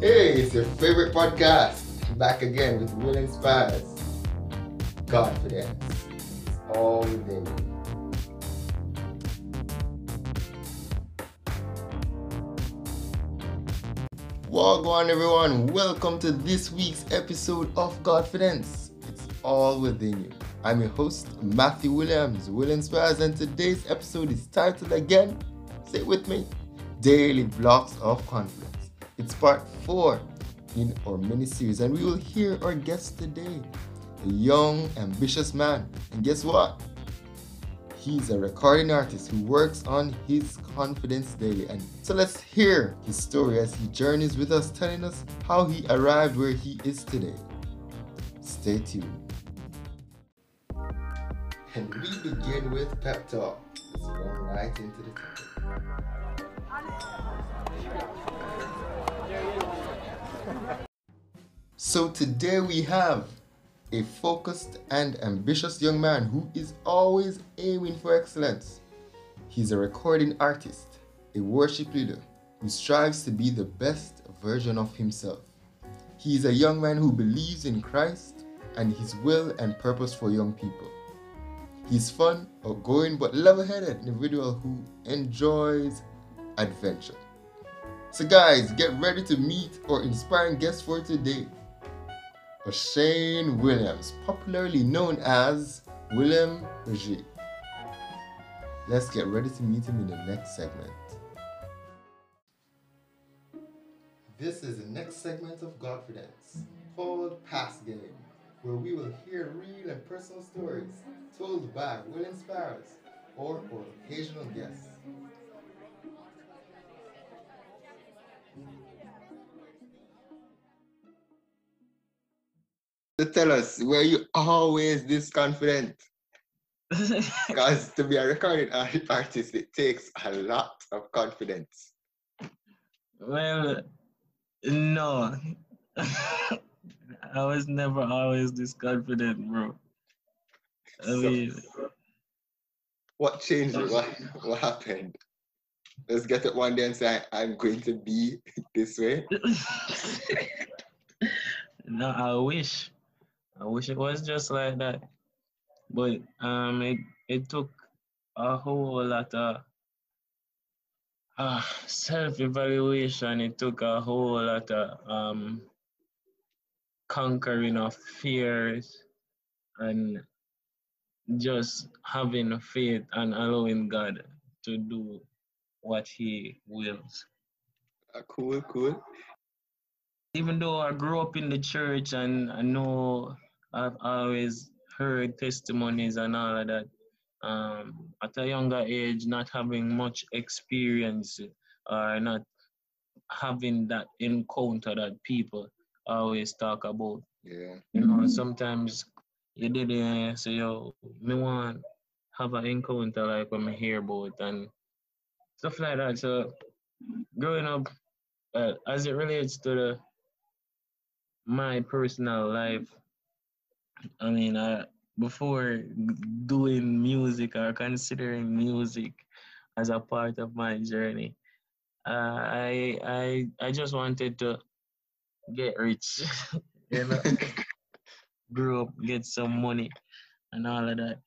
Hey, it's your favorite podcast. Back again with Will Inspires. Confidence. It's all within you. On everyone. Welcome to this week's episode of Godfidence. It's all within you. I'm your host, Matthew Williams, Will Inspires, and today's episode is titled again, say it with me, Daily Blocks of Confidence. It's part four in our mini series, and we will hear our guest today, a young, ambitious man. And guess what? He's a recording artist who works on his confidence daily. And so let's hear his story as he journeys with us, telling us how he arrived where he is today. Stay tuned. And we begin with pep talk. Let's go right into the topic. So today we have a focused and ambitious young man who is always aiming for excellence. He's a recording artist, a worship leader who strives to be the best version of himself. He is a young man who believes in Christ and his will and purpose for young people. He's fun, outgoing, but level headed individual who enjoys adventure. So, guys, get ready to meet our inspiring guest for today. O'Shane Williams, popularly known as William Rojeik. Let's get ready to meet him in the next segment. This is the next segment of Godfidence, called Pass Game, where we will hear real and personal stories told by Will Inspires or our occasional guests. Tell us were you always this confident? Because to be a recording artist, it takes a lot of confidence. well, no. I was never always this confident, bro. I So- mean, What changed? What, what happened? Let's get it one day and say, I'm going to be this way. no, I wish. I wish it was just like that. But um it it took a whole lot of uh, self-evaluation. It took a whole lot of um conquering of fears and just having faith and allowing God to do what He wills. Uh, cool, cool. even though I grew up in the church and I know I've always heard testimonies and all of that, um, at a younger age, not having much experience or not having that encounter that people always talk about. Yeah. You know, sometimes you did uh, say, yo, me want have an encounter like when me hear about and stuff like that. So growing up, uh, as it relates to the my personal life, I mean, uh, before doing music or considering music as a part of my journey, uh, I I I just wanted to get rich, you know, grow up, get some money, and all of that.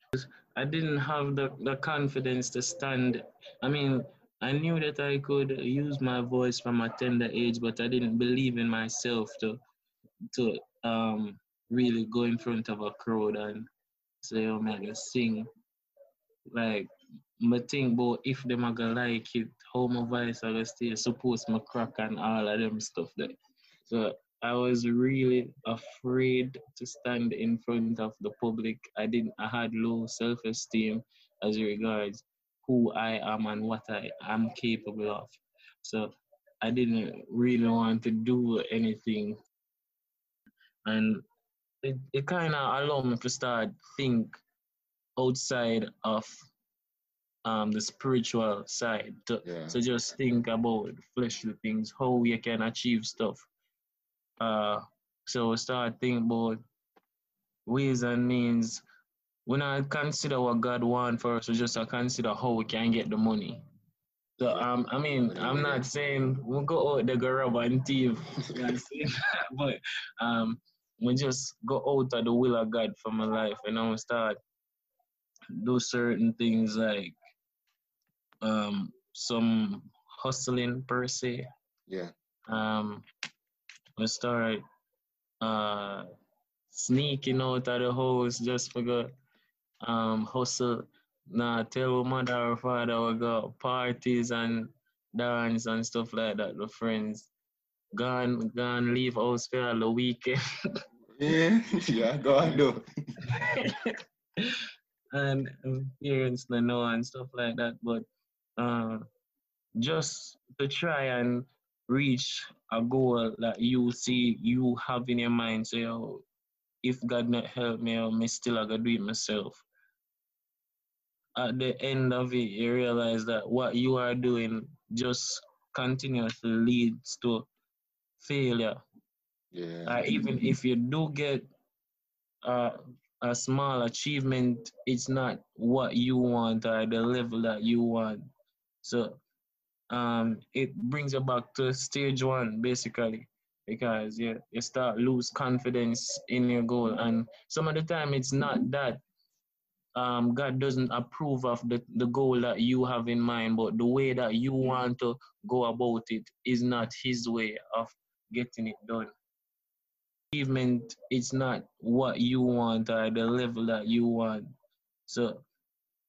I didn't have the, the confidence to stand. I mean, I knew that I could use my voice from a tender age, but I didn't believe in myself to to um really go in front of a crowd and say, "Oh, man, I sing." Like, my thing about if them are gonna like it, how my voice are gonna stay, suppose my crack and all of them stuff there. So I was really afraid to stand in front of the public. I didn't. I had low self-esteem as regards who I am and what I am capable of. So I didn't really want to do anything, and it, it kind of allowed me to start think outside of um the spiritual side. To, Yeah. so just think about fleshly things, how you can achieve stuff. Uh, so start thinking about ways and means. When I consider what God wants for us, we just uh, consider how we can get the money. So um, I mean, I'm not saying we'll go out the go rob and thief, but um, we just go out of the will of God for my life, and I start do certain things like um some hustling per se. Yeah. Um, we start uh sneaking out of the house just for go um hustle. Nah, tell mother or father we got parties and dance and stuff like that. The friends gone gone leave house for all the weekend. yeah, yeah, go on do. and parents don't know and stuff like that. But uh, just to try and reach a goal that you see you have in your mind. So, yo, if God not help me, I may still I gotta do it myself. At the end of it, you realize that what you are doing just continuously leads to failure. Yeah. Uh, even if you do get uh, a small achievement, it's not what you want or the level that you want. So um, it brings you back to stage one, basically, because you, you start lose confidence in your goal. And some of the time, it's not that um, God doesn't approve of the, the goal that you have in mind, but the way that you want to go about it is not His way of getting it done achievement it's not what you want or the level that you want. So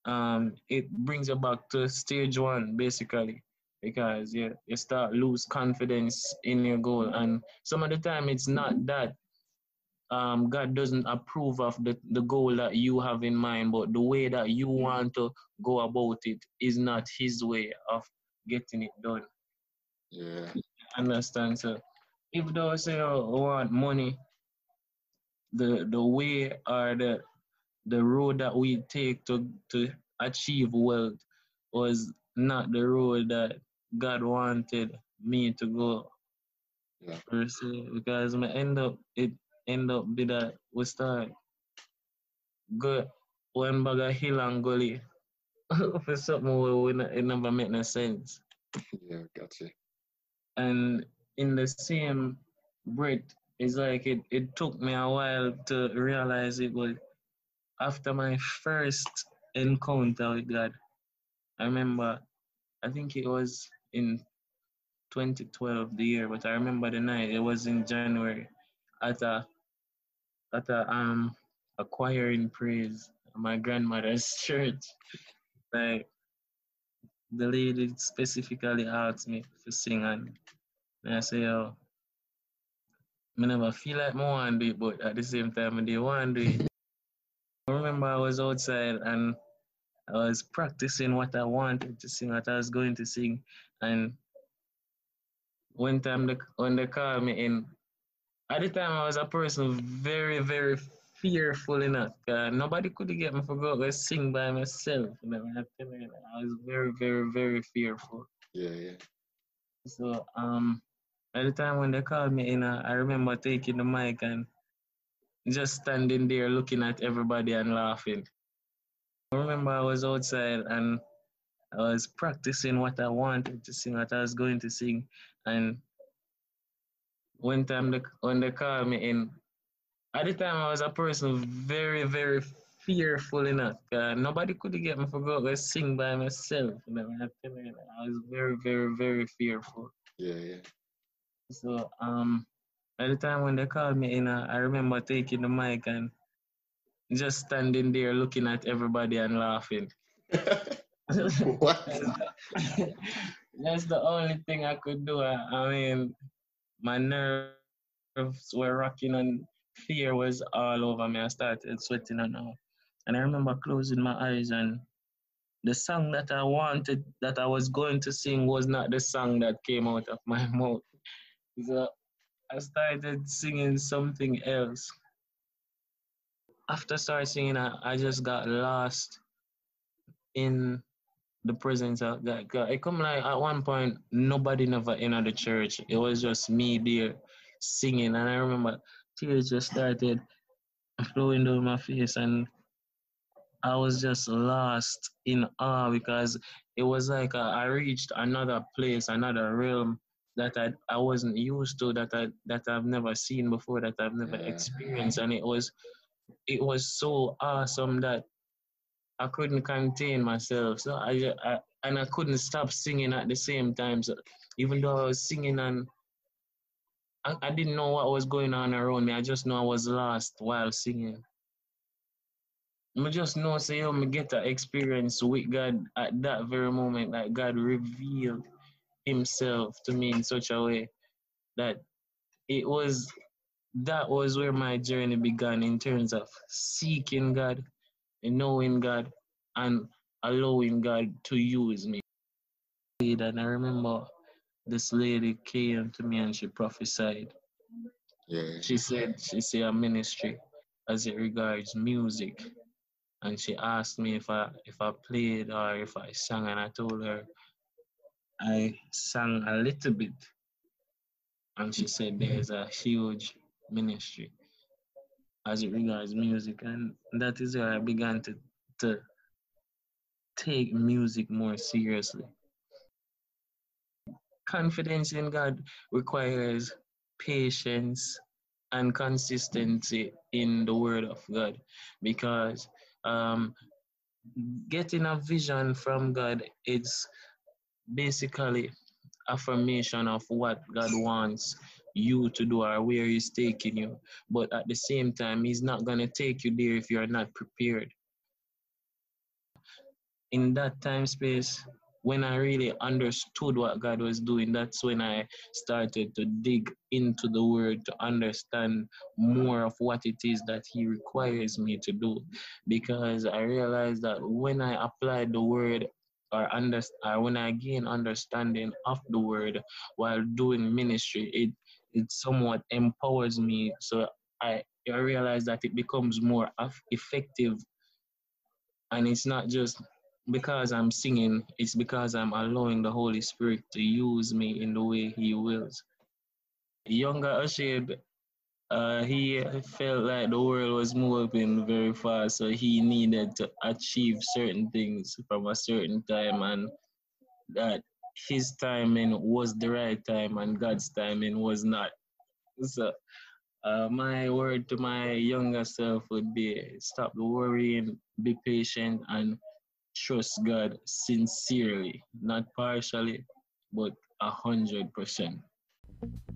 um, it brings you back to stage one basically because you, you start lose confidence in your goal and some of the time it's not that um, God doesn't approve of the, the goal that you have in mind, but the way that you want to go about it is not his way of getting it done. Yeah. Understand? So if those say oh, want money, the the way or the the road that we take to to achieve wealth was not the road that God wanted me to go. Yeah. Per se, because I end up it end up be that we start go one bag of hill and gully for something where we not, it never make no sense. Yeah, gotcha. And in the same breath, it's like it, it took me a while to realize it, but after my first encounter with God, I remember, I think it was in 2012, the year, but I remember the night, it was in January, at a, at a, um, a choir in praise my grandmother's church. Like, the lady specifically asked me to sing, and, and I say, oh, I never feel like I want to do it, but at the same time, I do want to do it. I remember I was outside and I was practicing what I wanted to sing, what I was going to sing. And one time the, when they called me in, at the time I was a person very, very fearful enough. Uh, nobody could get me for go to sing by myself. You know, I was very, very, very fearful. Yeah, yeah. So um at the time when they called me in, I remember taking the mic and just standing there looking at everybody and laughing. I remember I was outside and I was practicing what I wanted to sing, what I was going to sing. And one time the, when they called me in, at the time I was a person very, very fearful enough. Uh, nobody could get me for go to sing by myself. You know, I was very, very, very fearful. Yeah, yeah. So um, at the time when they called me in, uh, I remember taking the mic and just standing there looking at everybody and laughing. what? That's the only thing I could do. I, I mean, my nerves were rocking and fear was all over me. I started sweating and all. And I remember closing my eyes and the song that I wanted, that I was going to sing, was not the song that came out of my mouth. So I started singing something else. After starting singing, I, I just got lost in the presence of God. God. It come like at one point nobody never in the church. It was just me there singing, and I remember tears just started flowing down my face, and I was just lost in awe because it was like I reached another place, another realm that I I wasn't used to, that I that I've never seen before, that I've never experienced, and it was it was so awesome that I couldn't contain myself. So I, I and I couldn't stop singing at the same time. So even though I was singing and I, I didn't know what was going on around me, I just know I was lost while singing. I just know say yo, me get that experience with God at that very moment that God revealed himself to me in such a way that it was that was where my journey began in terms of seeking God and knowing God and allowing God to use me. And I remember this lady came to me and she prophesied. Yeah. She said she said a ministry as it regards music. And she asked me if I if I played or if I sang and I told her I sang a little bit. And she said there's a huge ministry as it regards music. And that is where I began to, to take music more seriously. Confidence in God requires patience and consistency in the Word of God because um, getting a vision from God is basically affirmation of what God wants you to do or where He's taking you. But at the same time, He's not going to take you there if you're not prepared. In that time space, when I really understood what God was doing, that's when I started to dig into the Word to understand more of what it is that He requires me to do. Because I realized that when I applied the Word or, under, or uh, when I gain understanding of the Word while doing ministry, it it somewhat empowers me. So I, I realize that it becomes more effective, and it's not just because I'm singing, it's because I'm allowing the Holy Spirit to use me in the way He wills. Younger Ashib, uh, he felt like the world was moving very fast, so he needed to achieve certain things from a certain time, and that his timing was the right time and God's timing was not. So, uh, my word to my younger self would be stop worrying, be patient, and trust God sincerely, not partially, but a hundred percent.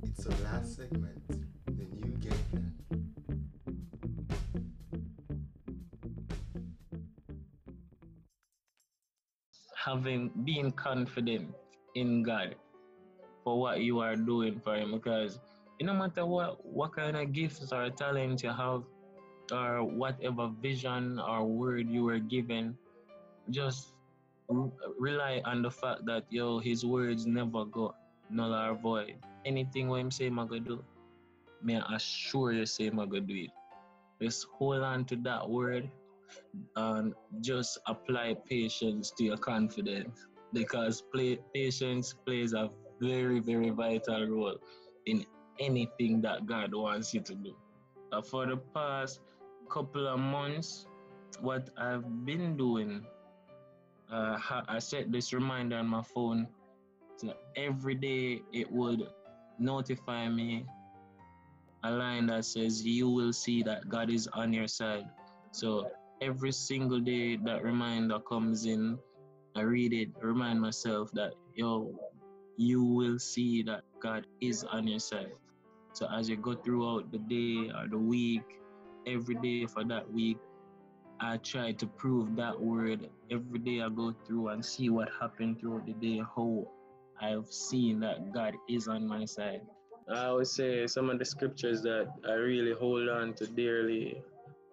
It's the last segment. the new game plan. having being confident in God for what you are doing for Him because no matter what what kind of gifts or talent you have or whatever vision or word you were given, just rely on the fact that yo His words never go null or void. Anything what Him say, I'm gonna do. May I assure you, say I'm gonna do it. Just hold on to that word and just apply patience to your confidence because play, patience plays a very very vital role in anything that god wants you to do Uh, for the past couple of months what i've been doing uh, i set this reminder on my phone so every day it would notify me a line that says you will see that god is on your side so every single day that reminder comes in, I read it, remind myself that yo, you will see that God is on your side. So as you go throughout the day or the week, every day for that week, I try to prove that word every day I go through and see what happened throughout the day, how I've seen that God is on my side. I would say some of the scriptures that I really hold on to dearly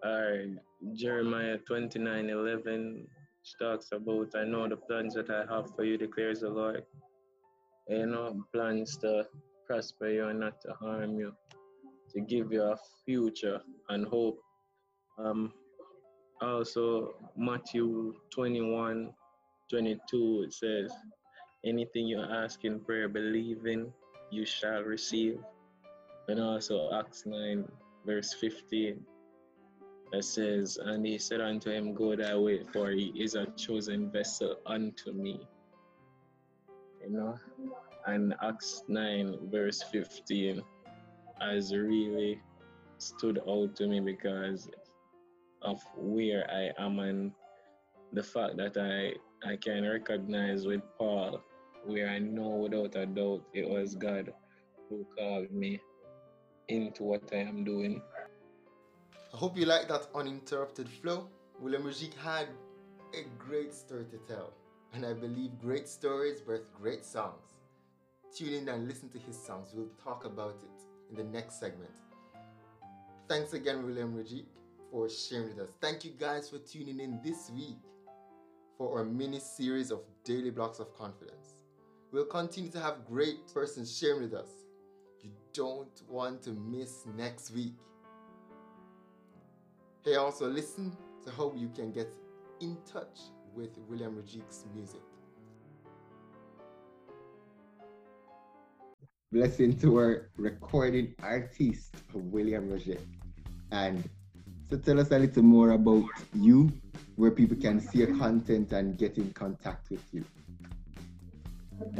are Jeremiah 29 11, which talks about, I know the plans that I have for you, declares the Lord. You know, plans to prosper you and not to harm you, to give you a future and hope. Um, also, Matthew 21 22, it says, Anything you ask in prayer, believing you shall receive. And also, Acts 9, verse 15 that says, And he said unto him, Go thy way, for he is a chosen vessel unto me you know. And Acts 9, verse 15, has really stood out to me because of where I am and the fact that I, I can recognize with Paul, where I know without a doubt it was God who called me into what I am doing. I hope you like that uninterrupted flow. William Rojeik had a great story to tell, and I believe great stories birth great songs. Tune in and listen to his songs. We'll talk about it in the next segment. Thanks again, William Rojeik, for sharing with us. Thank you guys for tuning in this week for our mini series of daily blocks of confidence. We'll continue to have great persons sharing with us. You don't want to miss next week. Hey, also listen to how you can get in touch with William Rojeik's music. Blessing to our recording artist, William Rajik. And so tell us a little more about you, where people can see your content and get in contact with you.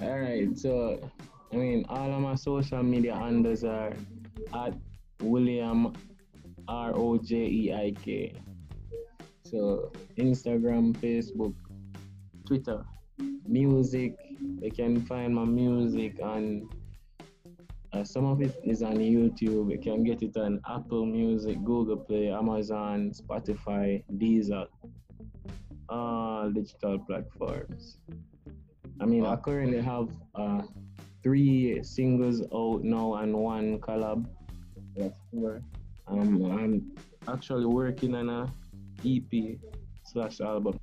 All right, so I mean, all of my social media handles are at William R O J E I K. So Instagram, Facebook, Twitter, music. You can find my music on. Uh, some of it is on YouTube. You can get it on Apple Music, Google Play, Amazon, Spotify, Deezer, all digital platforms. I mean, I currently have uh, three singles out now and one collab. That's four. Um, I'm actually working on a EP slash album.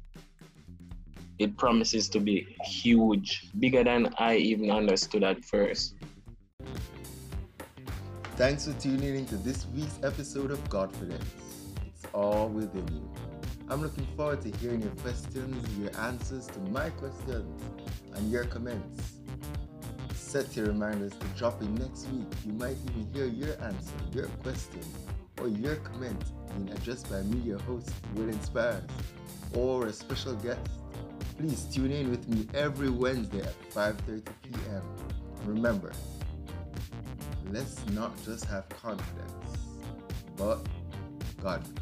It promises to be huge, bigger than I even understood at first. Thanks for tuning in to this week's episode of Godfidence. It's all within you. I'm looking forward to hearing your questions, your answers to my questions, and your comments. Set your reminders to drop in next week. You might even hear your answer, your question, or your comment being addressed by me, your host, Will Inspires, or a special guest. Please tune in with me every Wednesday at 5:30 p.m. Remember, let's not just have confidence, but Godfidence.